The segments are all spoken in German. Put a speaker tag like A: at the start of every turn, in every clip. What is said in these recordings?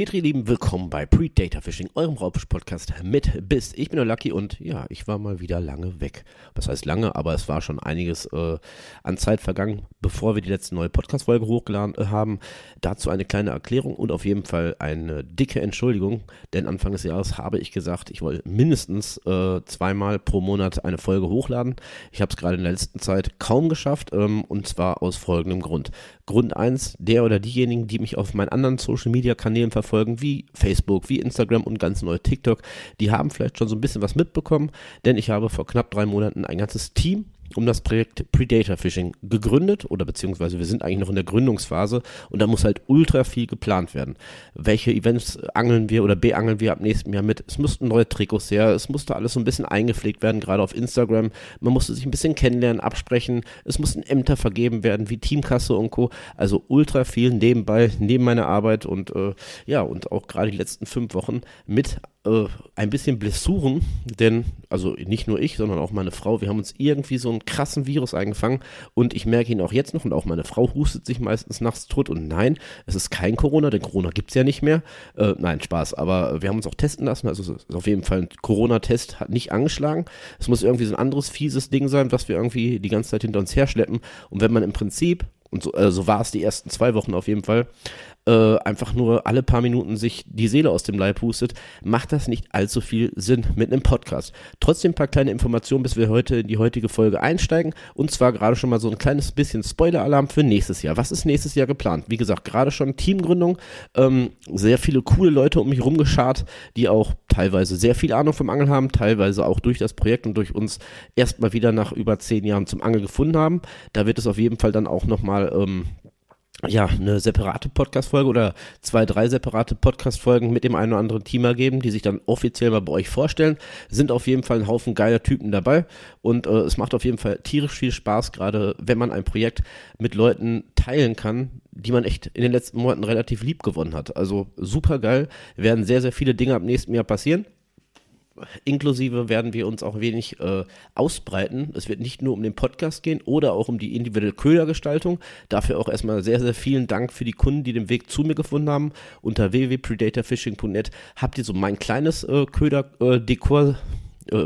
A: Petri, lieben, willkommen bei Predator Fishing, eurem Raubfisch-Podcast mit Biss. Ich bin der Lucky und ja, ich war mal wieder lange weg. Was heißt lange, aber es war schon einiges äh, an Zeit vergangen, bevor wir die letzte neue Podcast-Folge hochgeladen äh, haben. Dazu eine kleine Erklärung und auf jeden Fall eine dicke Entschuldigung, denn Anfang des Jahres habe ich gesagt, ich wollte mindestens äh, zweimal pro Monat eine Folge hochladen. Ich habe es gerade in der letzten Zeit kaum geschafft ähm, und zwar aus folgendem Grund. Grund 1, der oder diejenigen, die mich auf meinen anderen Social-Media-Kanälen verfolgen, wie Facebook, wie Instagram und ganz neu TikTok, die haben vielleicht schon so ein bisschen was mitbekommen, denn ich habe vor knapp drei Monaten ein ganzes Team um das Projekt Predator Fishing gegründet oder beziehungsweise wir sind eigentlich noch in der Gründungsphase und da muss halt ultra viel geplant werden. Welche Events angeln wir oder beangeln wir ab nächstem Jahr mit? Es mussten neue Trikots her, es musste alles so ein bisschen eingepflegt werden, gerade auf Instagram. Man musste sich ein bisschen kennenlernen, absprechen, es mussten Ämter vergeben werden, wie Teamkasse und Co. Also ultra viel nebenbei, neben meiner Arbeit und äh, ja, und auch gerade die letzten fünf Wochen mit äh, ein bisschen Blessuren, denn, also nicht nur ich, sondern auch meine Frau, wir haben uns irgendwie so einen krassen Virus eingefangen und ich merke ihn auch jetzt noch und auch meine Frau hustet sich meistens nachts tot und nein, es ist kein Corona, denn Corona gibt es ja nicht mehr. Äh, nein, Spaß, aber wir haben uns auch testen lassen, also es ist auf jeden Fall ein Corona-Test, hat nicht angeschlagen. Es muss irgendwie so ein anderes fieses Ding sein, was wir irgendwie die ganze Zeit hinter uns herschleppen und wenn man im Prinzip und so, äh, so war es die ersten zwei Wochen auf jeden Fall, äh, einfach nur alle paar Minuten sich die Seele aus dem Leib hustet, macht das nicht allzu viel Sinn mit einem Podcast. Trotzdem ein paar kleine Informationen, bis wir heute in die heutige Folge einsteigen. Und zwar gerade schon mal so ein kleines bisschen Spoiler-Alarm für nächstes Jahr. Was ist nächstes Jahr geplant? Wie gesagt, gerade schon Teamgründung, ähm, sehr viele coole Leute um mich rumgeschart, die auch teilweise sehr viel Ahnung vom Angeln haben, teilweise auch durch das Projekt und durch uns erstmal wieder nach über zehn Jahren zum Angel gefunden haben. Da wird es auf jeden Fall dann auch nochmal ähm, ja, eine separate Podcast-Folge oder zwei, drei separate Podcast-Folgen mit dem einen oder anderen Team ergeben, die sich dann offiziell mal bei euch vorstellen. Sind auf jeden Fall ein Haufen geiler Typen dabei und äh, es macht auf jeden Fall tierisch viel Spaß, gerade wenn man ein Projekt mit Leuten teilen kann, die man echt in den letzten Monaten relativ lieb gewonnen hat. Also super geil, werden sehr, sehr viele Dinge ab nächsten Jahr passieren inklusive werden wir uns auch wenig äh, ausbreiten. Es wird nicht nur um den Podcast gehen oder auch um die individuelle Ködergestaltung. Dafür auch erstmal sehr, sehr vielen Dank für die Kunden, die den Weg zu mir gefunden haben. Unter www.predatorfishing.net habt ihr so mein kleines äh, Köder-Dekor, äh,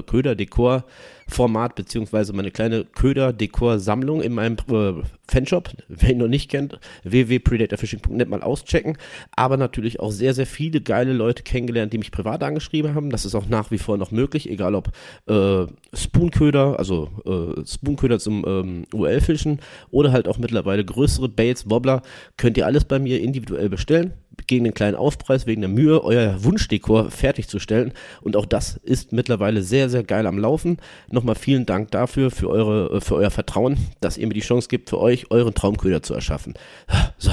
A: Köder-Dekor Format beziehungsweise meine kleine Köder-Dekor-Sammlung in meinem äh, Fanshop. Wer ihn noch nicht kennt, www.predatorfishing.net mal auschecken. Aber natürlich auch sehr, sehr viele geile Leute kennengelernt, die mich privat angeschrieben haben. Das ist auch nach wie vor noch möglich, egal ob äh, Spoonköder, also äh, Spoonköder zum ähm, UL-Fischen oder halt auch mittlerweile größere Baits, Wobbler, könnt ihr alles bei mir individuell bestellen gegen den kleinen Aufpreis, wegen der Mühe, euer Wunschdekor fertigzustellen. Und auch das ist mittlerweile sehr, sehr geil am Laufen. Nochmal vielen Dank dafür, für, eure, äh, für euer Vertrauen, dass ihr mir die Chance gibt, für euch euren Traumköder zu erschaffen. So,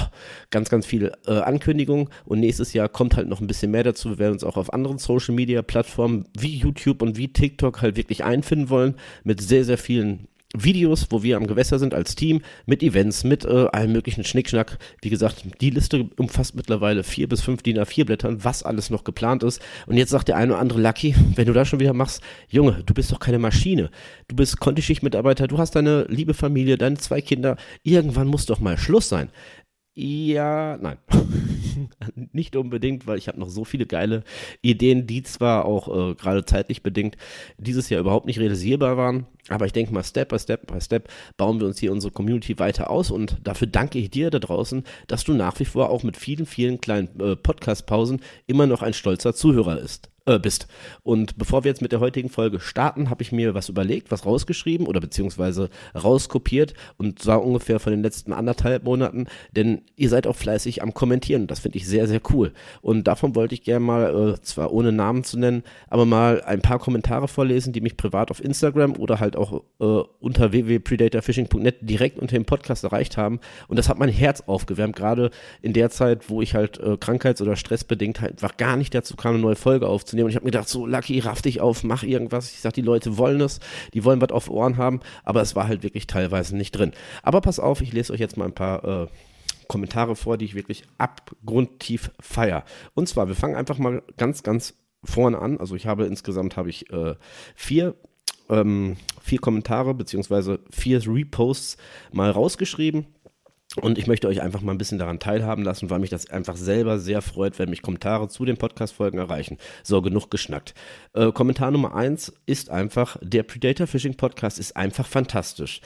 A: ganz, ganz viele äh, Ankündigungen und nächstes Jahr kommt halt noch ein bisschen mehr dazu. Wir werden uns auch auf anderen Social Media Plattformen wie YouTube und wie TikTok halt wirklich einfinden wollen, mit sehr, sehr vielen Videos, wo wir am Gewässer sind als Team, mit Events, mit äh, allem möglichen Schnickschnack. Wie gesagt, die Liste umfasst mittlerweile vier bis fünf DIN A4 Blättern, was alles noch geplant ist. Und jetzt sagt der eine oder andere Lucky, wenn du das schon wieder machst, Junge, du bist doch keine Maschine. Du bist Kontischichtmitarbeiter, du hast deine liebe Familie, deine zwei Kinder. Irgendwann muss doch mal Schluss sein. Ja, nein. nicht unbedingt, weil ich habe noch so viele geile Ideen, die zwar auch äh, gerade zeitlich bedingt dieses Jahr überhaupt nicht realisierbar waren, aber ich denke mal, Step by Step by Step bauen wir uns hier unsere Community weiter aus und dafür danke ich dir da draußen, dass du nach wie vor auch mit vielen, vielen kleinen äh, Podcast-Pausen immer noch ein stolzer Zuhörer ist äh, bist. Und bevor wir jetzt mit der heutigen Folge starten, habe ich mir was überlegt, was rausgeschrieben oder beziehungsweise rauskopiert und zwar ungefähr von den letzten anderthalb Monaten, denn ihr seid auch fleißig am Kommentieren. Das finde ich sehr, sehr cool. Und davon wollte ich gerne mal, äh, zwar ohne Namen zu nennen, aber mal ein paar Kommentare vorlesen, die mich privat auf Instagram oder halt auch äh, unter www.predatorfishing.net direkt unter dem Podcast erreicht haben. Und das hat mein Herz aufgewärmt, gerade in der Zeit, wo ich halt äh, krankheits- oder stressbedingt halt einfach gar nicht dazu kam, eine neue Folge aufzunehmen aufzunehmen. Und ich habe mir gedacht, so, Lucky, raff dich auf, mach irgendwas. Ich sag, die Leute wollen es, die wollen was auf Ohren haben, aber es war halt wirklich teilweise nicht drin. Aber pass auf, ich lese euch jetzt mal ein paar äh, Kommentare vor, die ich wirklich abgrundtief feier. Und zwar, wir fangen einfach mal ganz, ganz vorne an. Also ich habe insgesamt habe ich äh, vier ähm, vier Kommentare beziehungsweise vier Reposts mal rausgeschrieben Und ich möchte euch einfach mal ein bisschen daran teilhaben lassen, weil mich das einfach selber sehr freut, wenn mich Kommentare zu den Podcast-Folgen erreichen. So, genug geschnackt. Äh, Kommentar Nummer eins ist einfach, der Predator Fishing Podcast ist einfach fantastisch.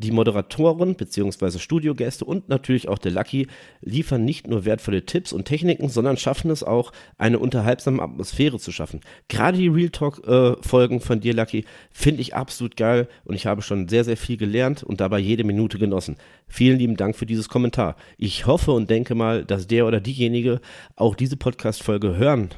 A: Die Moderatoren bzw. Studiogäste und natürlich auch der Lucky liefern nicht nur wertvolle Tipps und Techniken, sondern schaffen es auch, eine unterhaltsame Atmosphäre zu schaffen. Gerade die Real Talk-Folgen äh, von dir, Lucky, finde ich absolut geil und ich habe schon sehr, sehr viel gelernt und dabei jede Minute genossen. Vielen lieben Dank für dieses Kommentar. Ich hoffe und denke mal, dass der oder diejenige auch diese Podcast-Folge hören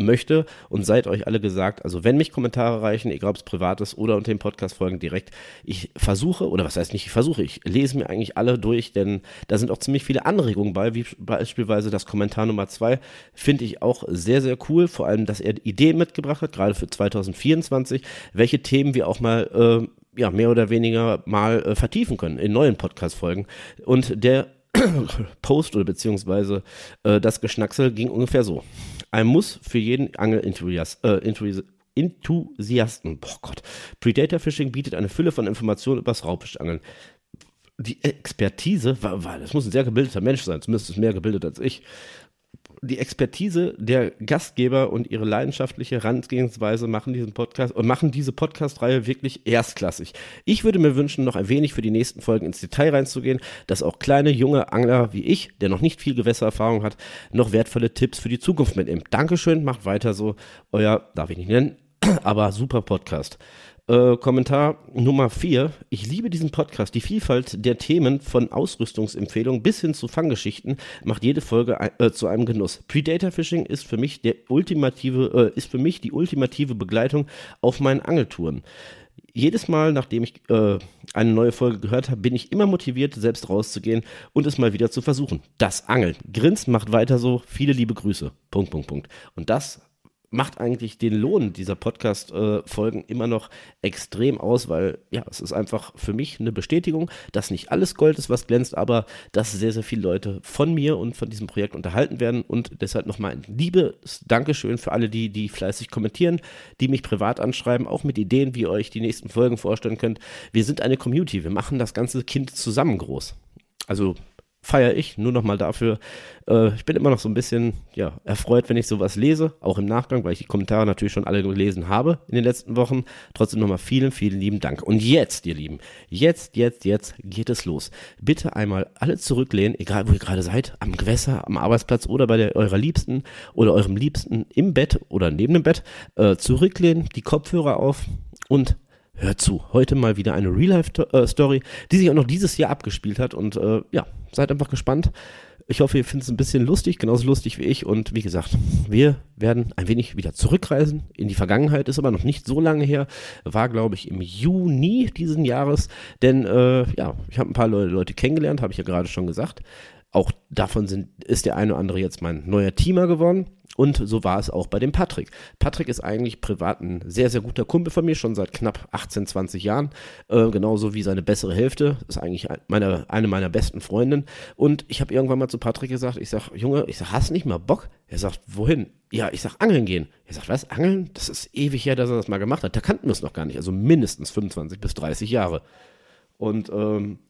A: möchte und seid euch alle gesagt, also wenn mich Kommentare reichen, egal ob es privat ist oder unter den Podcast-Folgen direkt, ich versuche, oder was heißt nicht, ich versuche, ich lese mir eigentlich alle durch, denn da sind auch ziemlich viele Anregungen bei, wie beispielsweise das Kommentar Nummer zwei, finde ich auch sehr, sehr cool, vor allem, dass er Ideen mitgebracht hat, gerade für 2024, welche Themen wir auch mal, äh, ja, mehr oder weniger mal äh, vertiefen können in neuen Podcast-Folgen. Und der Post oder beziehungsweise äh, das Geschnacksel ging ungefähr so. Ein Muss für jeden Angelenthusiasten. Äh, Enthusiasten. Boah Gott. Predator Fishing bietet eine Fülle von Informationen über das Raubfischangeln. Die Expertise, das muss ein sehr gebildeter Mensch sein, zumindest mehr gebildet als ich, die Expertise der Gastgeber und ihre leidenschaftliche Herangehensweise machen diesen Podcast und machen diese Podcast-Reihe wirklich erstklassig. Ich würde mir wünschen, noch ein wenig für die nächsten Folgen ins Detail reinzugehen, dass auch kleine junge Angler wie ich, der noch nicht viel Gewässererfahrung hat, noch wertvolle Tipps für die Zukunft mitnehmen. Dankeschön, macht weiter so. Euer, darf ich nicht nennen, aber super Podcast. Äh, Kommentar Nummer 4. Ich liebe diesen Podcast. Die Vielfalt der Themen von Ausrüstungsempfehlungen bis hin zu Fanggeschichten macht jede Folge äh, zu einem Genuss. Predator Fishing ist für mich der ultimative, äh, ist für mich die ultimative Begleitung auf meinen Angeltouren. Jedes Mal, nachdem ich äh, eine neue Folge gehört habe, bin ich immer motiviert, selbst rauszugehen und es mal wieder zu versuchen. Das Angeln. Grins macht weiter so. Viele liebe Grüße. Punkt, Punkt, Punkt. Und das macht eigentlich den Lohn dieser Podcast-Folgen immer noch extrem aus, weil ja, es ist einfach für mich eine Bestätigung, dass nicht alles Gold ist, was glänzt, aber dass sehr, sehr viele Leute von mir und von diesem Projekt unterhalten werden und deshalb nochmal ein liebes Dankeschön für alle, die, die fleißig kommentieren, die mich privat anschreiben, auch mit Ideen, wie ihr euch die nächsten Folgen vorstellen könnt. Wir sind eine Community, wir machen das ganze Kind zusammen groß. Also feiere ich nur noch mal dafür. Äh, ich bin immer noch so ein bisschen ja, erfreut, wenn ich sowas lese, auch im Nachgang, weil ich die Kommentare natürlich schon alle gelesen habe in den letzten Wochen. Trotzdem nochmal vielen, vielen lieben Dank. Und jetzt, ihr Lieben, jetzt, jetzt, jetzt geht es los. Bitte einmal alle zurücklehnen, egal wo ihr gerade seid, am Gewässer, am Arbeitsplatz oder bei der, eurer Liebsten oder eurem Liebsten im Bett oder neben dem Bett, äh, zurücklehnen, die Kopfhörer auf und hört zu. Heute mal wieder eine Real-Life-Story, die sich auch noch dieses Jahr abgespielt hat. Und äh, ja, seid einfach gespannt. Ich hoffe, ihr findet es ein bisschen lustig, genauso lustig wie ich. Und wie gesagt, wir werden ein wenig wieder zurückreisen in die Vergangenheit. Ist aber noch nicht so lange her. War, glaube ich, im Juni diesen Jahres. Denn äh, ja, ich habe ein paar Leute kennengelernt, habe ich ja gerade schon gesagt. Auch davon sind, ist der eine oder andere jetzt mein neuer Teamer geworden. Und so war es auch bei dem Patrick. Patrick ist eigentlich privat ein sehr, sehr guter Kumpel von mir, schon seit knapp 18, 20 Jahren. Äh, genauso wie seine bessere Hälfte. Ist eigentlich meine, eine meiner besten Freundinnen. Und ich habe irgendwann mal zu Patrick gesagt, ich sag, Junge, ich sag, hast nicht mal Bock? Er sagt, wohin? Ja, ich sag, angeln gehen. Er sagt, was, angeln? Das ist ewig her, dass er das mal gemacht hat. Da kannten wir es noch gar nicht. Also mindestens 25 bis 30 Jahre. Und ähm,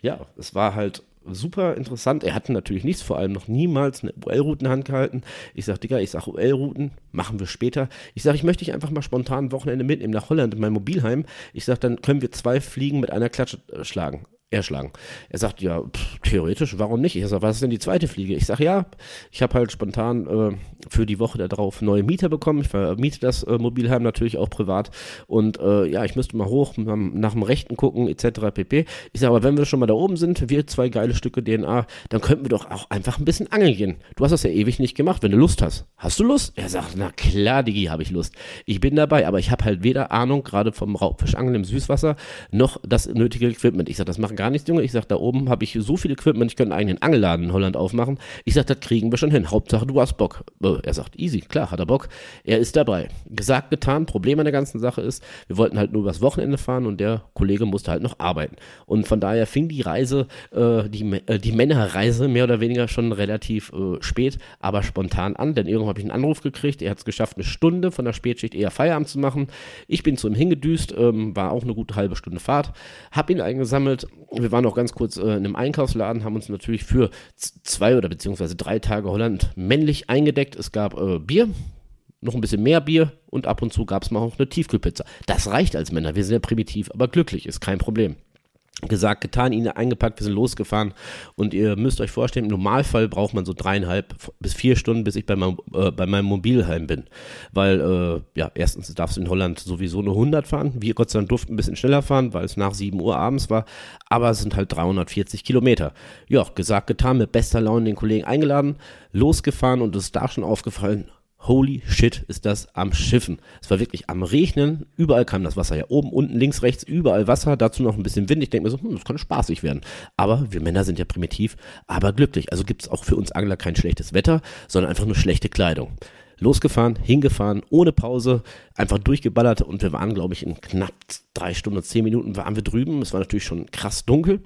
A: ja, es war halt super interessant. Er hatte natürlich nichts, vor allem noch niemals eine UL-Route in Hand gehalten. Ich sag, Digga, ich sag UL-Routen, machen wir später. Ich sag, ich möchte dich einfach mal spontan ein Wochenende mitnehmen nach Holland in mein Mobilheim. Ich sag, dann können wir zwei Fliegen mit einer Klatsche äh, schlagen erschlagen. Er sagt, ja, pff, theoretisch, warum nicht? Ich sage, was ist denn die zweite Fliege? Ich sage, ja, ich habe halt spontan äh, für die Woche darauf neue Mieter bekommen. Ich vermiete das äh, Mobilheim natürlich auch privat. Und äh, ja, ich müsste mal hoch nach dem Rechten gucken, etc. pp. Ich sage, aber wenn wir schon mal da oben sind, wir zwei geile Stücke DNA, dann könnten wir doch auch einfach ein bisschen angeln gehen. Du hast das ja ewig nicht gemacht, wenn du Lust hast. Hast du Lust? Er sagt, na klar, Digi, habe ich Lust. Ich bin dabei, aber ich habe halt weder Ahnung, gerade vom Raubfischangeln im Süßwasser, noch das nötige Equipment. Ich sage, das machen gar nichts, Junge. Ich sag, da oben habe ich so viel Equipment, ich könnte einen eigenen Angelladen in Holland aufmachen. Ich sag, das kriegen wir schon hin. Hauptsache, du hast Bock. Er sagt, easy, klar, hat er Bock. Er ist dabei. Gesagt, getan. Problem an der ganzen Sache ist, wir wollten halt nur übers Wochenende fahren und der Kollege musste halt noch arbeiten. Und von daher fing die Reise, äh, die, äh, die Männerreise mehr oder weniger schon relativ äh, spät, aber spontan an, denn irgendwann habe ich einen Anruf gekriegt. Er hat es geschafft, eine Stunde von der Spätschicht eher Feierabend zu machen. Ich bin zu ihm hingedüst, ähm, war auch eine gute halbe Stunde Fahrt, habe ihn eingesammelt wir waren auch ganz kurz äh, in einem Einkaufsladen, haben uns natürlich für zwei oder beziehungsweise drei Tage Holland männlich eingedeckt. Es gab äh, Bier, noch ein bisschen mehr Bier und ab und zu gab es mal auch eine Tiefkühlpizza. Das reicht als Männer. Wir sind ja primitiv, aber glücklich, ist kein Problem gesagt, getan, ihn eingepackt, wir sind losgefahren. Und ihr müsst euch vorstellen, im Normalfall braucht man so dreieinhalb bis vier Stunden, bis ich bei meinem, äh, bei meinem Mobilheim bin, weil, äh, ja, erstens darfst du in Holland sowieso nur 100 fahren, wir Gott sei Dank durften ein bisschen schneller fahren, weil es nach 7 Uhr abends war, aber es sind halt 340 Kilometer. Ja, gesagt, getan, mit bester Laune den Kollegen eingeladen, losgefahren. Und es ist da schon aufgefallen, holy shit, ist das am Schiffen. Es war wirklich am Regnen, überall kam das Wasser ja oben, unten, links, rechts, überall Wasser, dazu noch ein bisschen Wind. Ich denke mir so, hm, das kann spaßig werden. Aber wir Männer sind ja primitiv, aber glücklich. Also gibt es auch für uns Angler kein schlechtes Wetter, sondern einfach nur schlechte Kleidung. Losgefahren, hingefahren, ohne Pause, einfach durchgeballert und wir waren, glaube ich, in knapp drei Stunden, zehn Minuten waren wir drüben. Es war natürlich schon krass dunkel.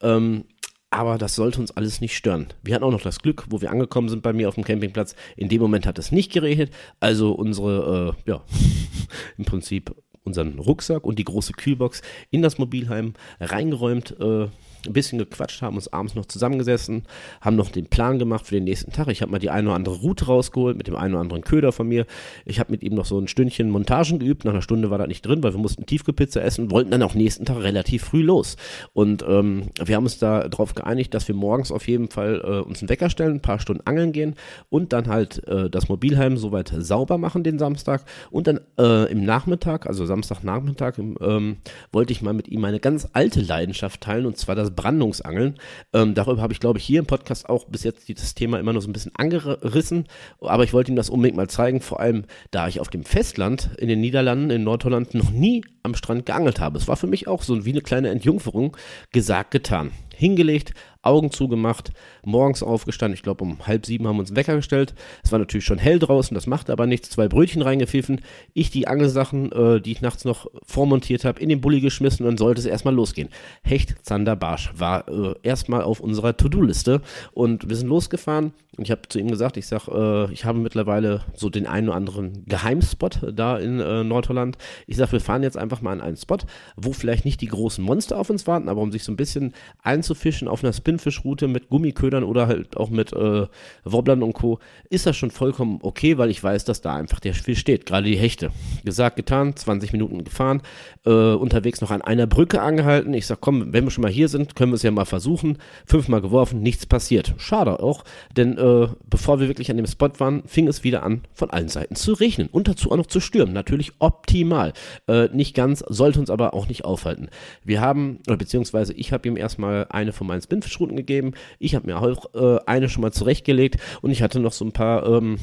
A: Ähm, aber das sollte uns alles nicht stören. Wir hatten auch noch das Glück, wo wir angekommen sind bei mir auf dem Campingplatz. In dem Moment hat es nicht geregnet. Also unsere, äh, ja, im Prinzip unseren Rucksack und die große Kühlbox in das Mobilheim reingeräumt. Äh, ein bisschen gequatscht, haben uns abends noch zusammengesessen, haben noch den Plan gemacht für den nächsten Tag. Ich habe mal die eine oder andere Route rausgeholt mit dem einen oder anderen Köder von mir. Ich habe mit ihm noch so ein Stündchen Montagen geübt. Nach einer Stunde war das nicht drin, weil wir mussten Tiefkühlpizza essen wollten dann auch nächsten Tag relativ früh los. Und ähm, wir haben uns da darauf geeinigt, dass wir morgens auf jeden Fall äh, uns einen Wecker stellen, ein paar Stunden angeln gehen und dann halt äh, das Mobilheim soweit sauber machen den Samstag. Und dann äh, im Nachmittag, also Samstagnachmittag, ähm, wollte ich mal mit ihm eine ganz alte Leidenschaft teilen und zwar das das Brandungsangeln. Ähm, darüber habe ich, glaube ich, hier im Podcast auch bis jetzt das Thema immer nur so ein bisschen angerissen. Aber ich wollte ihm das unbedingt mal zeigen, vor allem da ich auf dem Festland in den Niederlanden, in Nordholland, noch nie am Strand geangelt habe. Es war für mich auch so wie eine kleine Entjungferung gesagt, getan hingelegt, Augen zugemacht, morgens aufgestanden. Ich glaube, um halb sieben haben wir uns einen Wecker gestellt. Es war natürlich schon hell draußen, das machte aber nichts. Zwei Brötchen reingepfiffen. Ich die Angelsachen, äh, die ich nachts noch vormontiert habe, in den Bulli geschmissen und dann sollte es erstmal losgehen. Hecht Zander Barsch war äh, erstmal auf unserer To-Do-Liste und wir sind losgefahren. Und ich habe zu ihm gesagt, ich sag, äh, ich habe mittlerweile so den einen oder anderen Geheimspot da in äh, Nordholland. Ich sag, wir fahren jetzt einfach mal an einen Spot, wo vielleicht nicht die großen Monster auf uns warten, aber um sich so ein bisschen einzufischen auf einer Spin Spinnfischroute mit Gummiködern oder halt auch mit äh, Wobblern und Co. ist das schon vollkommen okay, weil ich weiß, dass da einfach der Fisch steht. Gerade die Hechte. Gesagt, getan, 20 Minuten gefahren, äh, unterwegs noch an einer Brücke angehalten. Ich sag, komm, wenn wir schon mal hier sind, können wir es ja mal versuchen. Fünfmal geworfen, nichts passiert. Schade auch, denn äh, bevor wir wirklich an dem Spot waren, fing es wieder an, von allen Seiten zu regnen und dazu auch noch zu stürmen. Natürlich optimal. Äh, nicht ganz, sollte uns aber auch nicht aufhalten. Wir haben, oder beziehungsweise ich habe ihm erstmal eine von meinen Spinnfisch Fischrouten gegeben. Ich habe mir auch äh, eine schon mal zurechtgelegt und ich hatte noch so ein paar ähm,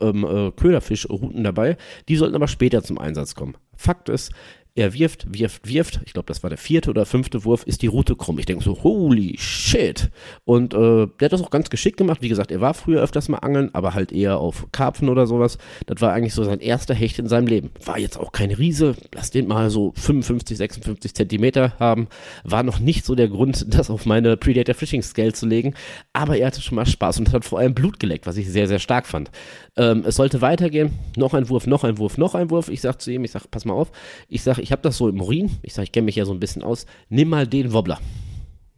A: ähm, äh, Köderfischrouten dabei. Die sollten aber später zum Einsatz kommen. Fakt ist, er wirft, wirft, wirft. Ich glaube, das war der vierte oder fünfte Wurf, ist die Route krumm. Ich denke so, holy shit. Und äh, der hat das auch ganz geschickt gemacht. Wie gesagt, er war früher öfters mal angeln, aber halt eher auf Karpfen oder sowas. Das war eigentlich so sein erster Hecht in seinem Leben. War jetzt auch kein Riese. Lass den mal so 55, 56 Zentimeter haben. War noch nicht so der Grund, das auf meine Predator Fishing Scale zu legen. Aber er hatte schon mal Spaß und hat vor allem Blut geleckt, was ich sehr, sehr stark fand. Ähm, es sollte weitergehen. Noch ein Wurf, noch ein Wurf, noch ein Wurf. Ich sag zu ihm, ich sag, pass mal auf. Ich sag, ich habe das so im Urin. Ich sage, ich kenne mich ja so ein bisschen aus. Nimm mal den Wobbler.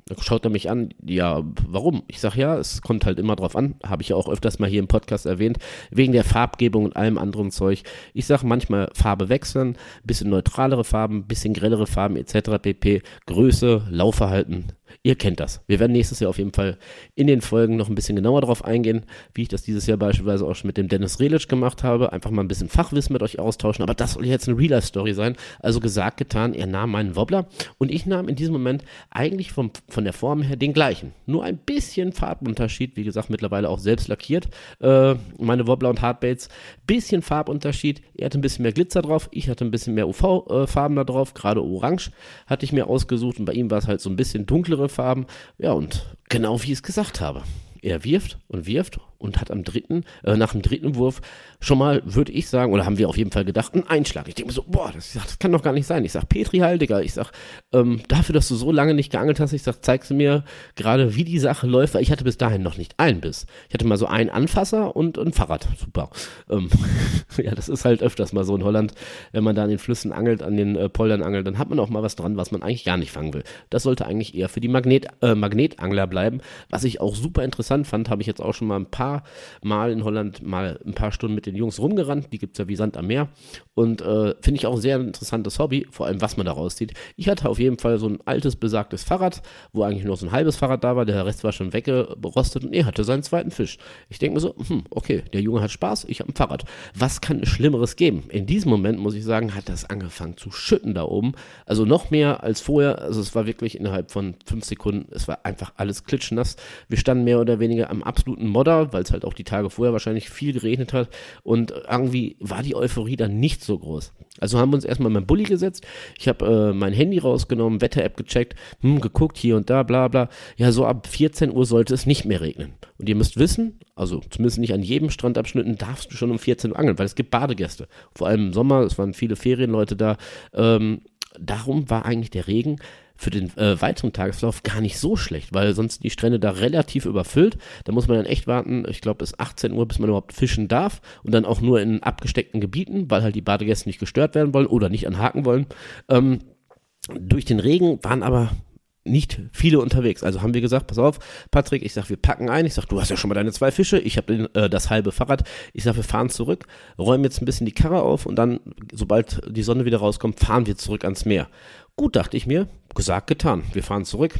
A: Da schaut er mich an, ja, warum? Ich sage ja, es kommt halt immer drauf an, habe ich ja auch öfters mal hier im Podcast erwähnt, wegen der Farbgebung und allem anderen Zeug. Ich sage manchmal Farbe wechseln, bisschen neutralere Farben, bisschen grellere Farben etc. pp. Größe, Laufverhalten, Ihr kennt das. Wir werden nächstes Jahr auf jeden Fall in den Folgen noch ein bisschen genauer darauf eingehen, wie ich das dieses Jahr beispielsweise auch schon mit dem Dennis Relic gemacht habe. Einfach mal ein bisschen Fachwissen mit euch austauschen. Aber das soll jetzt eine Real-Life-Story sein. Also gesagt, getan, er nahm meinen Wobbler und ich nahm in diesem Moment eigentlich vom, von der Form her den gleichen. Nur ein bisschen Farbunterschied. Wie gesagt, mittlerweile auch selbst lackiert. Äh, meine Wobbler und Hardbaits. Bisschen Farbunterschied. Er hatte ein bisschen mehr Glitzer drauf. Ich hatte ein bisschen mehr UV-Farben da drauf. Gerade orange hatte ich mir ausgesucht und bei ihm war es halt so ein bisschen dunklere Farben. Ja, und genau wie ich es gesagt habe. Er wirft und wirft und hat am dritten, äh, nach dem dritten Wurf schon mal, würde ich sagen, oder haben wir auf jeden Fall gedacht, einen Einschlag. Ich denke mir so, boah, das, das, kann doch gar nicht sein. Ich sag, Petri Haldiger, ich sag, ähm, dafür, dass du so lange nicht geangelt hast, ich sag, zeigst du mir gerade, wie die Sache läuft, weil ich hatte bis dahin noch nicht einen Biss. Ich hatte mal so einen Anfasser und ein Fahrrad. Super. Ähm, ja, das ist halt öfters mal so in Holland, wenn man da an den Flüssen angelt, an den äh, Poldern angelt, dann hat man auch mal was dran, was man eigentlich gar nicht fangen will. Das sollte eigentlich eher für die Magnet, äh, Magnetangler bleiben. Was ich auch super interessant fand, habe ich jetzt auch schon mal ein paar Mal in Holland mal ein paar Stunden mit den Jungs rumgerannt. Die gibt es ja wie Sand am Meer. Und äh, finde ich auch ein sehr interessantes Hobby, vor allem was man da rauszieht. Ich hatte auf jeden Fall so ein altes, besagtes Fahrrad, wo eigentlich nur so ein halbes Fahrrad da war. Der Rest war schon weggerostet und er hatte seinen zweiten Fisch. Ich denke mir so, hm, okay, der Junge hat Spaß, ich habe ein Fahrrad. Was kann es Schlimmeres geben? In diesem Moment, muss ich sagen, hat das angefangen zu schütten da oben. Also noch mehr als vorher. Also es war wirklich innerhalb von fünf Sekunden, es war einfach alles klitschnass. Wir standen mehr oder weniger am absoluten Modder, weil es halt auch die Tage vorher wahrscheinlich viel geregnet hat. Und irgendwie war die Euphorie dann nicht so groß. Also haben wir uns erstmal mein Bulli gesetzt. Ich habe äh, mein Handy rausgenommen, Wetter-App gecheckt, hm, geguckt hier und da, bla bla. Ja, so ab 14 Uhr sollte es nicht mehr regnen. Und ihr müsst wissen, also zumindest nicht an jedem Strandabschnitten darfst du schon um 14 Uhr angeln, weil es gibt Badegäste. Vor allem im Sommer, es waren viele Ferienleute da. Ähm, darum war eigentlich der Regen für den äh, weiteren Tagesverlauf gar nicht so schlecht, weil sonst die Strände da relativ überfüllt. Da muss man dann echt warten, ich glaube bis 18 Uhr, bis man überhaupt fischen darf und dann auch nur in abgesteckten Gebieten, weil halt die Badegäste nicht gestört werden wollen oder nicht anhaken wollen. Ähm, durch den Regen waren aber nicht viele unterwegs. Also haben wir gesagt, pass auf, Patrick, ich sag, wir packen ein. Ich sag, du hast ja schon mal deine zwei Fische. Ich habe äh, das halbe Fahrrad. Ich sag, wir fahren zurück, räumen jetzt ein bisschen die Karre auf und dann, sobald die Sonne wieder rauskommt, fahren wir zurück ans Meer. Gut, dachte ich mir, gesagt, getan. Wir fahren zurück,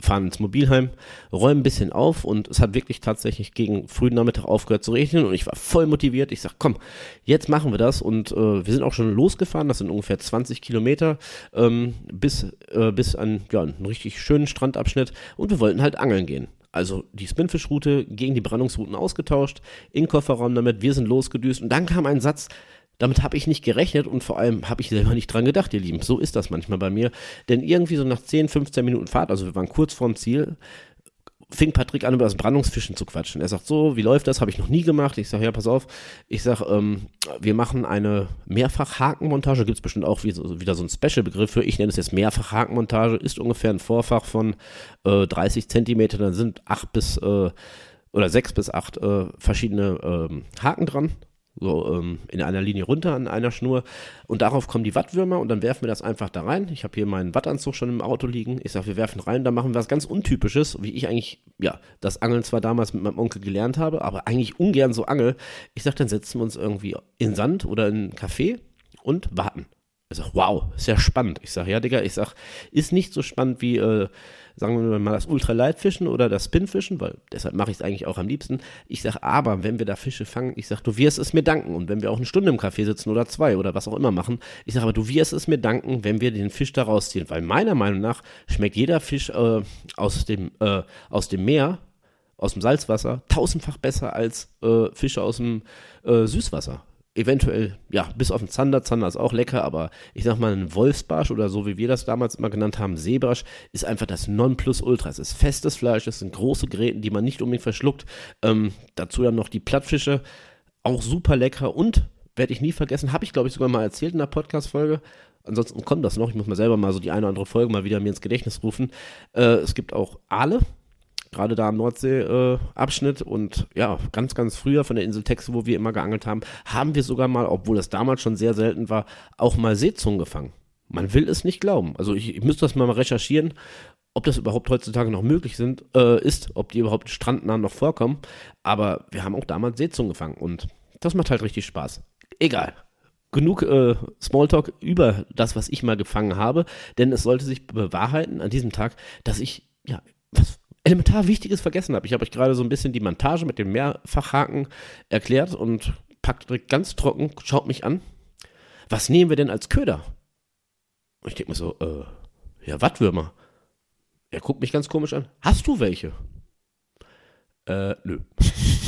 A: fahren ins Mobilheim, räumen ein bisschen auf und es hat wirklich tatsächlich gegen frühen Nachmittag aufgehört zu regnen und ich war voll motiviert. Ich sag, komm, jetzt machen wir das und äh, wir sind auch schon losgefahren. Das sind ungefähr 20 Kilometer ähm, bis, äh, bis an ja, einen richtig schönen Strandabschnitt und wir wollten halt angeln gehen. Also die Spinfish-Route gegen die Brandungsrouten ausgetauscht, in Kofferraum damit, wir sind losgedüst und dann kam ein Satz, damit habe ich nicht gerechnet und vor allem habe ich selber nicht dran gedacht, ihr Lieben. So ist das manchmal bei mir. Denn irgendwie so nach 10, 15 Minuten Fahrt, also wir waren kurz vorm Ziel, fing Patrick an, über das Brandungsfischen zu quatschen. Er sagt so, wie läuft das? Habe ich noch nie gemacht. Ich sage, ja, pass auf. Ich sage, ähm, wir machen eine Mehrfach-Hakenmontage. Gibt es bestimmt auch wieder so einen Special-Begriff für. Ich nenne es jetzt Mehrfach-Hakenmontage. Ist ungefähr ein Vorfach von äh, 30 Zentimeter. Dann sind acht bis äh, oder sechs bis acht äh, verschiedene ähm, Haken dran so ähm, in einer Linie runter an einer Schnur und darauf kommen die Wattwürmer und dann werfen wir das einfach da rein. Ich habe hier meinen Wattanzug schon im Auto liegen. Ich sage, wir werfen rein, da machen wir was ganz Untypisches, wie ich eigentlich, ja, das Angeln zwar damals mit meinem Onkel gelernt habe, aber eigentlich ungern so angel. Ich sage, dann setzen wir uns irgendwie in Sand oder in einen Café und warten. Ich sage, wow, ist ja spannend. Ich sage, ja, Digga, ich sage, ist nicht so spannend wie äh, sagen wir mal, das Ultraleitfischen oder das Spinfischen, weil deshalb mache ich es eigentlich auch am liebsten. Ich sage aber, wenn wir da Fische fangen, ich sage, du wirst es mir danken. Und wenn wir auch eine Stunde im Café sitzen oder zwei oder was auch immer machen, ich sage aber, du wirst es mir danken, wenn wir den Fisch da rausziehen. Weil meiner Meinung nach schmeckt jeder Fisch äh, aus, dem, äh, aus dem Meer aus dem Salzwasser tausendfach besser als äh, Fische aus dem äh, Süßwasser eventuell, ja, bis auf den Zander, Zander ist auch lecker, aber ich sag mal, ein Wolfsbarsch oder so wie wir das damals immer genannt haben, Seebarsch, ist einfach das Nonplusultra. Es ist festes Fleisch, es sind große Gräten, die man nicht unbedingt verschluckt. Ähm, dazu dann noch die Plattfische, auch super lecker und werde ich nie vergessen, habe ich glaube ich sogar mal erzählt in der Podcast-Folge. Ansonsten kommt das noch. Ich muss mal selber mal so die eine oder andere Folge mal wieder mir ins Gedächtnis rufen. Äh, es gibt auch Aale, gerade da am Nordsee-Abschnitt. Äh, und ja, ganz, ganz früher von der Insel Texel, wo wir immer geangelt haben, haben wir sogar mal, obwohl das damals schon sehr selten war, auch mal Seezungen gefangen. Man will es nicht glauben. Also ich, ich müsste das mal recherchieren, ob das überhaupt heutzutage noch möglich sind, äh, ist, ob die überhaupt strandnah noch vorkommen. Aber wir haben auch damals Seezungen gefangen und das macht halt richtig Spaß. Egal. Genug äh, Smalltalk über das, was ich mal gefangen habe, denn es sollte sich bewahrheiten an diesem Tag, dass ich, ja, was, elementar Wichtiges vergessen habe. Ich habe euch gerade so ein bisschen die Montage mit dem Mehrfachhaken erklärt und packt direkt ganz trocken, schaut mich an. Was nehmen wir denn als Köder? Und ich denke mir so, äh, ja, Wattwürmer. Er guckt mich ganz komisch an. Hast du welche? Äh, nö.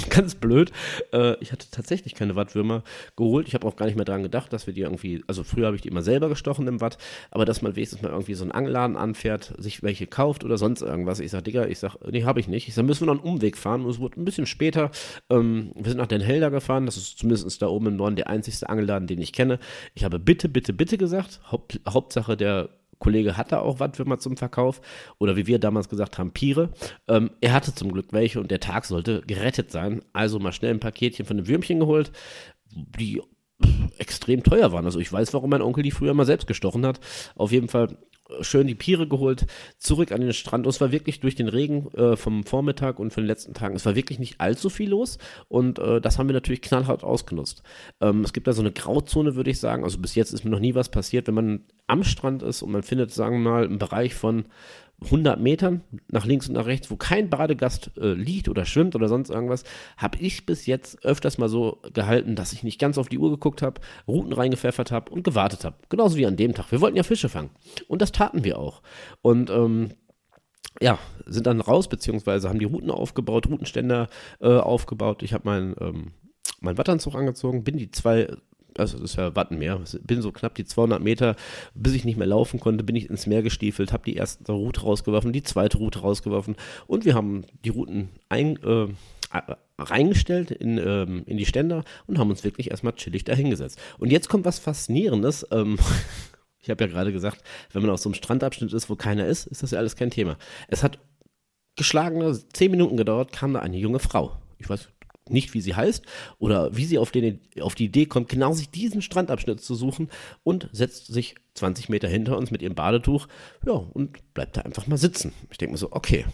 A: ganz blöd. Äh, ich hatte tatsächlich keine Wattwürmer geholt. Ich habe auch gar nicht mehr daran gedacht, dass wir die irgendwie, also früher habe ich die immer selber gestochen im Watt, aber dass man wenigstens mal irgendwie so einen Angelladen anfährt, sich welche kauft oder sonst irgendwas. Ich sage, Digga, ich sage, nee, habe ich nicht. Ich sage, müssen wir noch einen Umweg fahren. Und es wurde ein bisschen später. Ähm, wir sind nach Den Helder gefahren. Das ist zumindest da oben im Norden der einzigste Angelladen, den ich kenne. Ich habe bitte, bitte, bitte gesagt. Haupt, Hauptsache der Kollege hatte auch Wattwürmer zum Verkauf oder wie wir damals gesagt haben, Pire. Ähm, er hatte zum Glück welche und der Tag sollte gerettet sein. Also mal schnell ein Paketchen von den Würmchen geholt, die extrem teuer waren. Also ich weiß, warum mein Onkel die früher mal selbst gestochen hat. Auf jeden Fall schön die Piere geholt, zurück an den Strand. Und es war wirklich durch den Regen äh, vom Vormittag und von den letzten Tagen, es war wirklich nicht allzu viel los. Und äh, das haben wir natürlich knallhart ausgenutzt. Ähm, es gibt da so eine Grauzone, würde ich sagen. Also bis jetzt ist mir noch nie was passiert, wenn man am Strand ist und man findet, sagen wir mal, einen Bereich von 100 Metern nach links und nach rechts, wo kein Badegast äh, liegt oder schwimmt oder sonst irgendwas, habe ich bis jetzt öfters mal so gehalten, dass ich nicht ganz auf die Uhr geguckt habe, Routen reingepfeffert habe und gewartet habe. Genauso wie an dem Tag. Wir wollten ja Fische fangen. Und das taten wir auch. Und ähm, ja, sind dann raus, beziehungsweise haben die Routen aufgebaut, Routenständer äh, aufgebaut. Ich habe meinen ähm, mein Wattanzug angezogen, bin die zwei also das ist ja Wattenmeer, bin so knapp die 200 Meter, bis ich nicht mehr laufen konnte, bin ich ins Meer gestiefelt, habe die erste Route rausgeworfen, die zweite Route rausgeworfen und wir haben die Routen ein, äh, reingestellt in, ähm, in die Ständer und haben uns wirklich erstmal chillig dahingesetzt. Und jetzt kommt was Faszinierendes. Ähm, ich habe ja gerade gesagt, wenn man auf so einem Strandabschnitt ist, wo keiner ist, ist das ja alles kein Thema. Es hat geschlagene zehn Minuten gedauert, kam da eine junge Frau. Ich weiß nicht, wie sie heißt oder wie sie auf, den, auf die Idee kommt, genau sich diesen Strandabschnitt zu suchen und setzt sich 20 Meter hinter uns mit ihrem Badetuch, ja, und bleibt da einfach mal sitzen. Ich denke mir so, okay.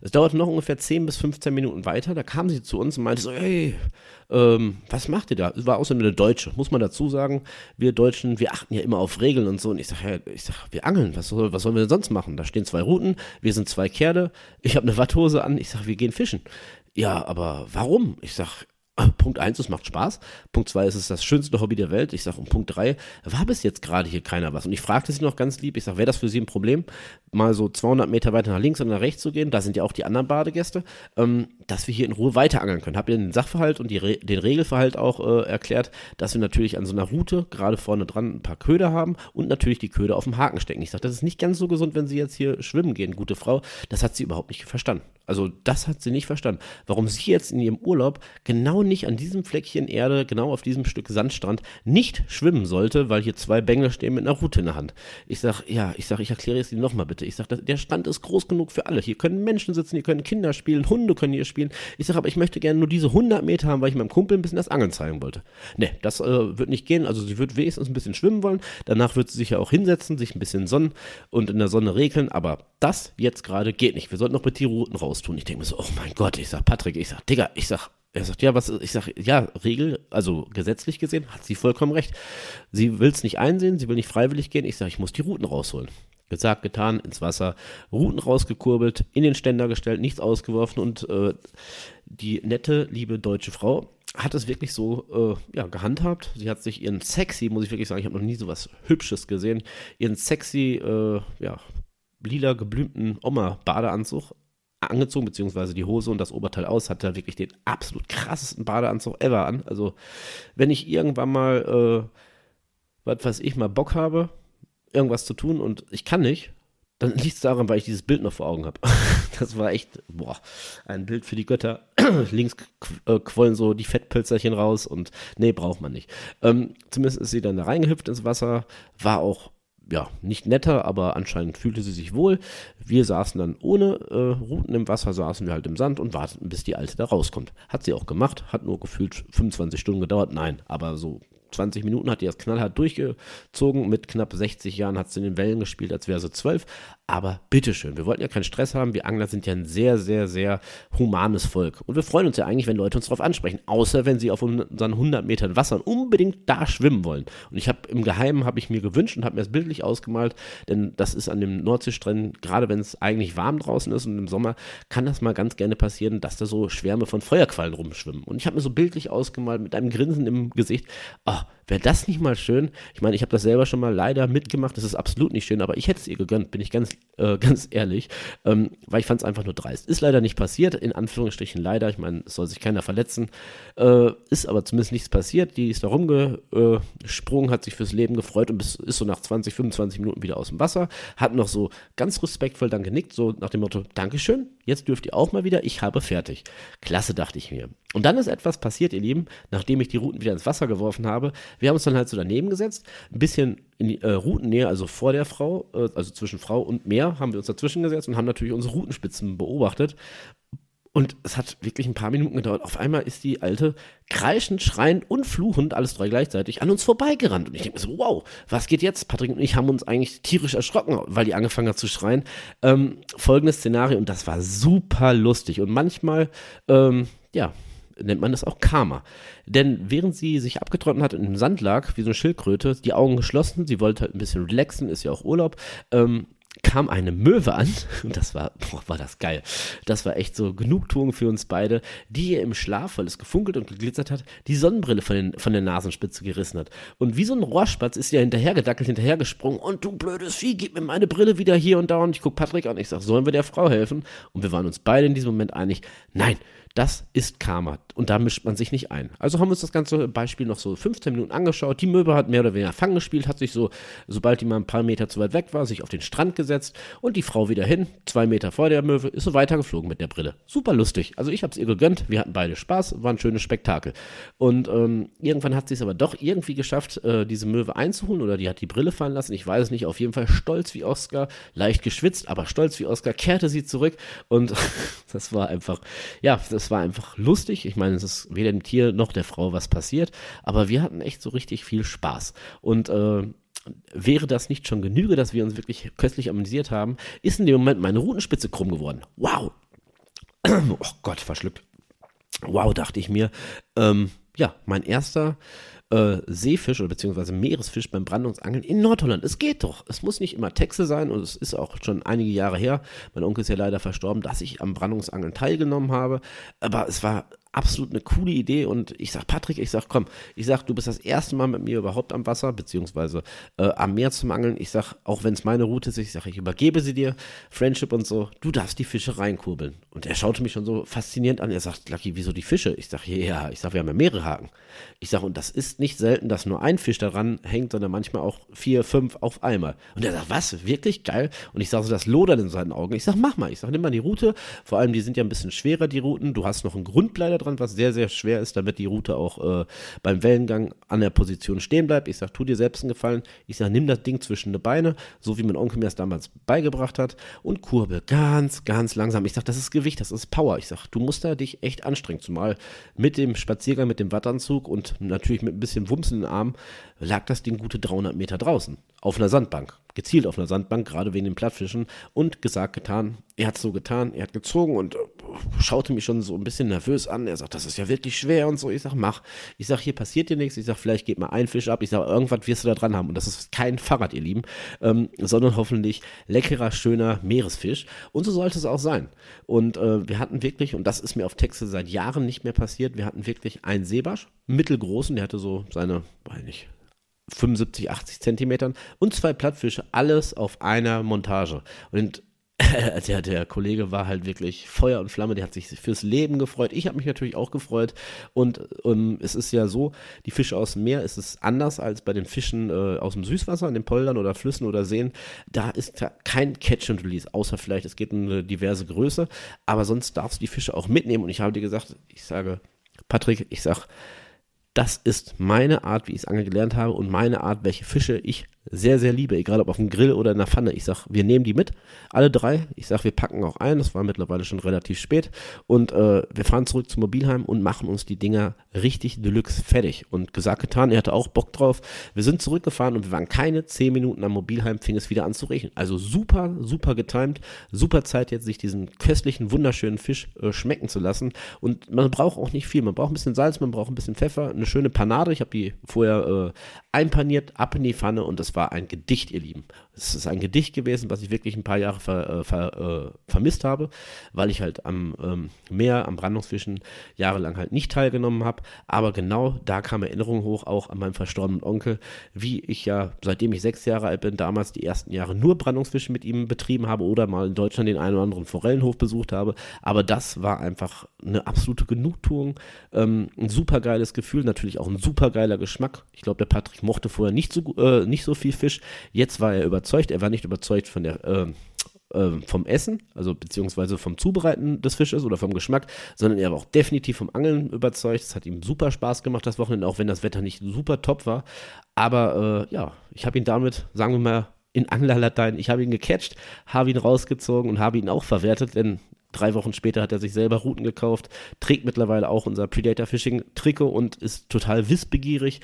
A: Es dauerte noch ungefähr 10 bis 15 Minuten weiter. Da kam sie zu uns und meinte so: Hey, ähm, was macht ihr da? Es war außerdem eine Deutsche, muss man dazu sagen. Wir Deutschen, wir achten ja immer auf Regeln und so. Und ich sage: ich sag, Wir angeln. Was, soll, was sollen wir denn sonst machen? Da stehen zwei Routen, wir sind zwei Kerle. Ich habe eine Watthose an. Ich sage: Wir gehen fischen ja, aber warum? Ich sag, Punkt 1, es macht Spaß. Punkt 2, es ist das schönste Hobby der Welt. Ich sage, und Punkt 3, war bis jetzt gerade hier keiner was. Und ich fragte sie noch ganz lieb, ich sage, wäre das für Sie ein Problem, mal so 200 Meter weiter nach links und nach rechts zu gehen, da sind ja auch die anderen Badegäste, ähm, dass wir hier in Ruhe weiter angeln können. Habe ihr den Sachverhalt und Re den Regelverhalt auch äh, erklärt, dass wir natürlich an so einer Route gerade vorne dran ein paar Köder haben und natürlich die Köder auf dem Haken stecken. Ich sage, das ist nicht ganz so gesund, wenn Sie jetzt hier schwimmen gehen, gute Frau. Das hat sie überhaupt nicht verstanden. Also das hat sie nicht verstanden. Warum sie jetzt in ihrem Urlaub genau nicht an diesem Fleckchen Erde, genau auf diesem Stück Sandstrand nicht schwimmen sollte, weil hier zwei Bengel stehen mit einer Route in der Hand. Ich sag, ja, ich sag, ich erkläre es Ihnen nochmal bitte. Ich sag, der Strand ist groß genug für alle. Hier können Menschen sitzen, hier können Kinder spielen, Hunde können hier spielen. Ich sag, aber ich möchte gerne nur diese 100 Meter haben, weil ich meinem Kumpel ein bisschen das Angeln zeigen wollte. Ne, das äh, wird nicht gehen. Also sie wird wenigstens ein bisschen schwimmen wollen. Danach wird sie sich ja auch hinsetzen, sich ein bisschen sonnen und in der Sonne regeln. Aber das jetzt gerade geht nicht. Wir sollten noch mit die Routen raus tun. Ich denke mir so, oh mein Gott, ich sag Patrick, ich sag, Digga, ich sag, er sagt, ja, was, ich sag, ja, Regel, also gesetzlich gesehen, hat sie vollkommen recht. Sie will es nicht einsehen, sie will nicht freiwillig gehen. Ich sage, ich muss die Routen rausholen. Gesagt, getan, ins Wasser, Routen rausgekurbelt, in den Ständer gestellt, nichts ausgeworfen und äh, die nette, liebe deutsche Frau hat es wirklich so äh, ja, gehandhabt. Sie hat sich ihren sexy, muss ich wirklich sagen, ich habe noch nie so was Hübsches gesehen, ihren sexy, äh, ja, lila geblümten Oma-Badeanzug angezogen, beziehungsweise die Hose und das Oberteil aus, hat er wirklich den absolut krassesten Badeanzug ever an. Also, wenn ich irgendwann mal, äh, was weiß ich, mal Bock habe, irgendwas zu tun und ich kann nicht, dann liegt es daran, weil ich dieses Bild noch vor Augen habe. das war echt, boah, ein Bild für die Götter. Links äh, quollen so die Fettpölzerchen raus und nee, braucht man nicht. Ähm, zumindest ist sie dann da reingehüpft ins Wasser, war auch ja, nicht netter, aber anscheinend fühlte sie sich wohl. Wir saßen dann ohne äh, Routen im Wasser, saßen wir halt im Sand und warteten, bis die Alte da rauskommt. Hat sie auch gemacht, hat nur gefühlt 25 Stunden gedauert. Nein, aber so 20 Minuten hat die das knallhart durchgezogen. Mit knapp 60 Jahren hat sie in den Wellen gespielt, als wäre sie 12. Aber bitteschön, wir wollten ja keinen Stress haben. Wir Angler sind ja ein sehr, sehr, sehr humanes Volk. Und wir freuen uns ja eigentlich, wenn Leute uns darauf ansprechen. Außer wenn sie auf unseren 100 Metern Wasser unbedingt da schwimmen wollen. Und ich habe im Geheimen, habe ich mir gewünscht und habe mir das bildlich ausgemalt, denn das ist an dem Nordseestränden, gerade wenn es eigentlich warm draußen ist und im Sommer, kann das mal ganz gerne passieren, dass da so Schwärme von Feuerquallen rumschwimmen. Und ich habe mir so bildlich ausgemalt mit einem Grinsen im Gesicht, oh, 아 wäre das nicht mal schön? Ich meine, ich habe das selber schon mal leider mitgemacht, das ist absolut nicht schön, aber ich hätte es ihr gegönnt, bin ich ganz, äh, ganz ehrlich, ähm, weil ich fand es einfach nur dreist. Ist leider nicht passiert, in Anführungsstrichen leider, ich meine, es soll sich keiner verletzen, äh, ist aber zumindest nichts passiert, die ist da rumgesprungen, hat sich fürs Leben gefreut und ist so nach 20, 25 Minuten wieder aus dem Wasser, hat noch so ganz respektvoll dann genickt, so nach dem Motto, Dankeschön, jetzt dürft ihr auch mal wieder, ich habe fertig. Klasse, dachte ich mir. Und dann ist etwas passiert, ihr Lieben, nachdem ich die Routen wieder ins Wasser geworfen habe. Wir haben uns dann halt so daneben gesetzt, ein bisschen in die äh, Routennähe, also vor der Frau, äh, also zwischen Frau und Meer, haben wir uns dazwischen gesetzt und haben natürlich unsere Routenspitzen beobachtet. Und es hat wirklich ein paar Minuten gedauert. Auf einmal ist die alte kreischend, schreiend und fluchend, alles drei gleichzeitig, an uns vorbeigerannt. Und ich denke mir so, wow, was geht jetzt? Patrick und ich haben uns eigentlich tierisch erschrocken, weil die angefangen hat zu schreien. Ähm, folgendes Szenario, und das war super lustig. Und manchmal, ähm, ja, nennt man das auch Karma. Denn während sie sich abgetrocknet hat und im Sand lag, wie so eine Schildkröte, die Augen geschlossen, sie wollte halt ein bisschen relaxen, ist ja auch Urlaub, ähm, kam eine Möwe an und das war, boah, war das geil. Das war echt so Genugtuung für uns beide, die ihr im Schlaf, weil es gefunkelt und geglitzert hat, die Sonnenbrille von, den, von der Nasenspitze gerissen hat. Und wie so ein Rohrspatz ist sie ja hinterhergedackelt, hinterhergesprungen und du blödes Vieh, gib mir meine Brille wieder hier und da und ich guck Patrick an, ich sag, sollen wir der Frau helfen? Und wir waren uns beide in diesem Moment einig, nein, das ist Karma und da mischt man sich nicht ein. Also haben wir uns das ganze Beispiel noch so 15 Minuten angeschaut. Die Möwe hat mehr oder weniger Fang gespielt, hat sich so, sobald die mal ein paar Meter zu weit weg war, sich auf den Strand gesetzt und die Frau wieder hin, zwei Meter vor der Möwe, ist so weitergeflogen mit der Brille. Super lustig. Also ich habe es ihr gegönnt, wir hatten beide Spaß, war ein schönes Spektakel. Und ähm, irgendwann hat sie es aber doch irgendwie geschafft, äh, diese Möwe einzuholen oder die hat die Brille fallen lassen. Ich weiß es nicht, auf jeden Fall stolz wie Oscar, leicht geschwitzt, aber stolz wie Oscar, kehrte sie zurück und das war einfach, ja, das das war einfach lustig. Ich meine, es ist weder dem Tier noch der Frau was passiert, aber wir hatten echt so richtig viel Spaß. Und äh, wäre das nicht schon Genüge, dass wir uns wirklich köstlich amüsiert haben, ist in dem Moment meine Rutenspitze krumm geworden. Wow! oh Gott, verschluckt. Wow, dachte ich mir. Ähm, ja, mein erster äh, Seefisch oder beziehungsweise Meeresfisch beim Brandungsangeln in Nordholland. Es geht doch. Es muss nicht immer Texel sein und es ist auch schon einige Jahre her. Mein Onkel ist ja leider verstorben, dass ich am Brandungsangeln teilgenommen habe. Aber es war absolut eine coole Idee und ich sag Patrick, ich sag komm, ich sag, du bist das erste Mal mit mir überhaupt am Wasser, beziehungsweise äh, am Meer zum Angeln. Ich sag, auch wenn es meine Route ist, ich sag, ich übergebe sie dir, Friendship und so, du darfst die Fische reinkurbeln. Und er schaute mich schon so faszinierend an, er sagt, Lucky, wieso die Fische? Ich sag, ja, ich sag, wir haben ja mehrere Haken. Ich sag, und das ist nicht selten, dass nur ein Fisch daran hängt, sondern manchmal auch vier, fünf auf einmal. Und er sagt, was, wirklich geil? Und ich sag so, das lodert in seinen Augen. Ich sag, mach mal. Ich sag, nimm mal die Route, vor allem die sind ja ein bisschen schwerer, die Routen. Du hast noch einen Grundbleider dran, was sehr, sehr schwer ist, damit die Route auch äh, beim Wellengang an der Position stehen bleibt. Ich sage, tu dir selbst einen Gefallen. Ich sage, nimm das Ding zwischen die Beine, so wie mein Onkel mir das damals beigebracht hat, und kurbel ganz, ganz langsam. Ich sage, das ist Gewicht, das ist Power. Ich sage, du musst da dich echt anstrengen, zumal mit dem Spaziergang, mit dem Wattanzug und natürlich mit ein bisschen Wumms in den Armen lag das Ding gute 300 Meter draußen, auf einer Sandbank gezielt auf einer Sandbank, gerade wegen den Plattfischen. Und gesagt, getan. Er hat so getan, er hat gezogen und äh, schaute mich schon so ein bisschen nervös an. Er sagt, das ist ja wirklich schwer und so. Ich sag, mach. Ich sag, hier passiert dir nichts. Ich sag, vielleicht geht mal ein Fisch ab. Ich sag, irgendwas wirst du da dran haben. Und das ist kein Fahrrad, ihr Lieben, ähm, sondern hoffentlich leckerer, schöner Meeresfisch. Und so sollte es auch sein. Und äh, wir hatten wirklich, und das ist mir auf Texte seit Jahren nicht mehr passiert, wir hatten wirklich einen Seebarsch, mittelgroßen, der hatte so seine, weiß nicht, 75, 80 Zentimetern und zwei Plattfische, alles auf einer Montage. Und der, der Kollege war halt wirklich Feuer und Flamme, der hat sich fürs Leben gefreut. Ich habe mich natürlich auch gefreut. Und ähm, es ist ja so, die Fische aus dem Meer ist es anders als bei den Fischen äh, aus dem Süßwasser, in den Poldern oder Flüssen oder Seen. Da ist kein Catch and Release, außer vielleicht, es geht um eine diverse Größe. Aber sonst darfst du die Fische auch mitnehmen. Und ich habe dir gesagt, ich sage, Patrick, ich sage, das ist meine Art, wie ich es angeln gelernt habe und meine Art, welche Fische ich sehr, sehr liebe, egal ob auf dem Grill oder in der Pfanne. Ich sag, wir nehmen die mit, alle drei. Ich sag, wir packen auch ein. Das war mittlerweile schon relativ spät. Und äh, wir fahren zurück zum Mobilheim und machen uns die Dinger richtig deluxe fertig. Und gesagt, getan, er hatte auch Bock drauf. Wir sind zurückgefahren und wir waren keine zehn Minuten am Mobilheim, fing es wieder an zu regnen. Also super, super getimed. Super Zeit jetzt, sich diesen köstlichen, wunderschönen Fisch äh, schmecken zu lassen. Und man braucht auch nicht viel. Man braucht ein bisschen Salz, man braucht ein bisschen Pfeffer, eine schöne Panade. Ich habe die vorher äh, einpaniert, ab in die Pfanne und das war war ein Gedicht, ihr Lieben. Es ist ein Gedicht gewesen, was ich wirklich ein paar Jahre ver, äh, ver, äh, vermisst habe, weil ich halt am ähm, Meer, am Brandungsfischen jahrelang halt nicht teilgenommen habe. Aber genau da kam Erinnerung hoch, auch an meinen verstorbenen Onkel, wie ich ja, seitdem ich sechs Jahre alt bin, damals die ersten Jahre nur Brandungsfischen mit ihm betrieben habe oder mal in Deutschland den einen oder anderen Forellenhof besucht habe. Aber das war einfach eine absolute Genugtuung, ähm, ein super geiles Gefühl, natürlich auch ein super geiler Geschmack. Ich glaube, der Patrick mochte vorher nicht so, äh, nicht so viel Fisch. Jetzt war er überzeugt. Er war nicht überzeugt von der, äh, vom Essen, also beziehungsweise vom Zubereiten des Fisches oder vom Geschmack, sondern er war auch definitiv vom Angeln überzeugt. Es hat ihm super Spaß gemacht das Wochenende, auch wenn das Wetter nicht super top war. Aber äh, ja, ich habe ihn damit, sagen wir mal, in Anglerlatein, ich habe ihn gecatcht, habe ihn rausgezogen und habe ihn auch verwertet, denn drei Wochen später hat er sich selber Routen gekauft, trägt mittlerweile auch unser Predator Fishing Trikot und ist total wissbegierig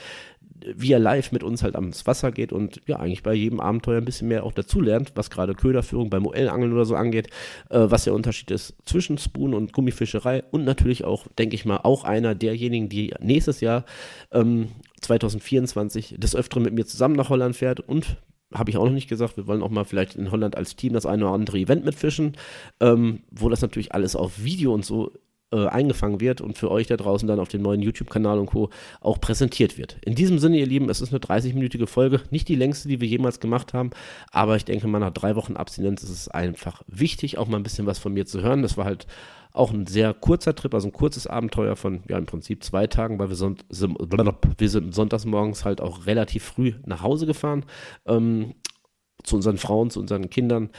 A: wie er live mit uns halt ans Wasser geht und ja, eigentlich bei jedem Abenteuer ein bisschen mehr auch dazulernt, was gerade Köderführung beim OL-Angeln oder so angeht, äh, was der Unterschied ist zwischen Spoon und Gummifischerei und natürlich auch, denke ich mal, auch einer derjenigen, die nächstes Jahr ähm, 2024 des Öfteren mit mir zusammen nach Holland fährt und habe ich auch noch nicht gesagt, wir wollen auch mal vielleicht in Holland als Team das eine oder andere Event mitfischen, ähm, wo das natürlich alles auf Video und so äh, eingefangen wird und für euch da draußen dann auf dem neuen YouTube-Kanal und Co. auch präsentiert wird. In diesem Sinne, ihr Lieben, es ist eine 30-minütige Folge, nicht die längste, die wir jemals gemacht haben, aber ich denke mal, nach drei Wochen Abstinenz ist es einfach wichtig, auch mal ein bisschen was von mir zu hören. Das war halt auch ein sehr kurzer Trip, also ein kurzes Abenteuer von, ja, im Prinzip zwei Tagen, weil wir, son wir sind sonntags morgens halt auch relativ früh nach Hause gefahren. Ähm, zu unseren Frauen, zu unseren Kindern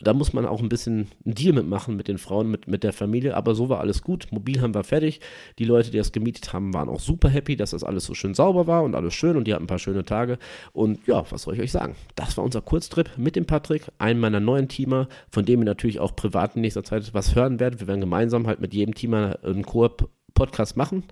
A: da muss man auch ein bisschen einen Deal mitmachen mit den Frauen, mit, mit der Familie. Aber so war alles gut. Mobil haben wir fertig. Die Leute, die das gemietet haben, waren auch super happy, dass das alles so schön sauber war und alles schön und die hatten ein paar schöne Tage. Und ja, was soll ich euch sagen? Das war unser Kurztrip mit dem Patrick, einem meiner neuen Teamer, von dem ihr natürlich auch privat in nächster Zeit was hören werdet. Wir werden gemeinsam halt mit jedem Teamer einen Koop Podcast machen,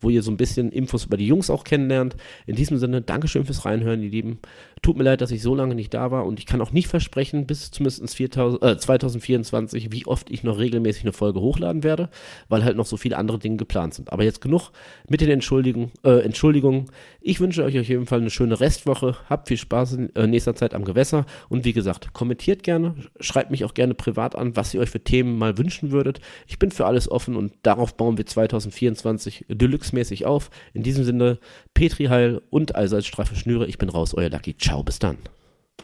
A: wo ihr so ein bisschen Infos über die Jungs auch kennenlernt. In diesem Sinne, Dankeschön fürs Reinhören, ihr Lieben. Tut mir leid, dass ich so lange nicht da war und ich kann auch nicht versprechen, bis zumindest 4000, äh, 2024, wie oft ich noch regelmäßig eine Folge hochladen werde, weil halt noch so viele andere Dinge geplant sind. Aber jetzt genug mit den Entschuldigungen. Äh, Entschuldigungen. Ich wünsche euch auf jeden Fall eine schöne Restwoche. Habt viel Spaß in äh, nächster Zeit am Gewässer und wie gesagt, kommentiert gerne, schreibt mich auch gerne privat an, was ihr euch für Themen mal wünschen würdet. Ich bin für alles offen und darauf bauen wir 2024 Deluxe-mäßig auf. In diesem Sinne, Petri Heil und allseits straffe Schnüre. Ich bin raus, euer Lucky. Ciao, bis dann.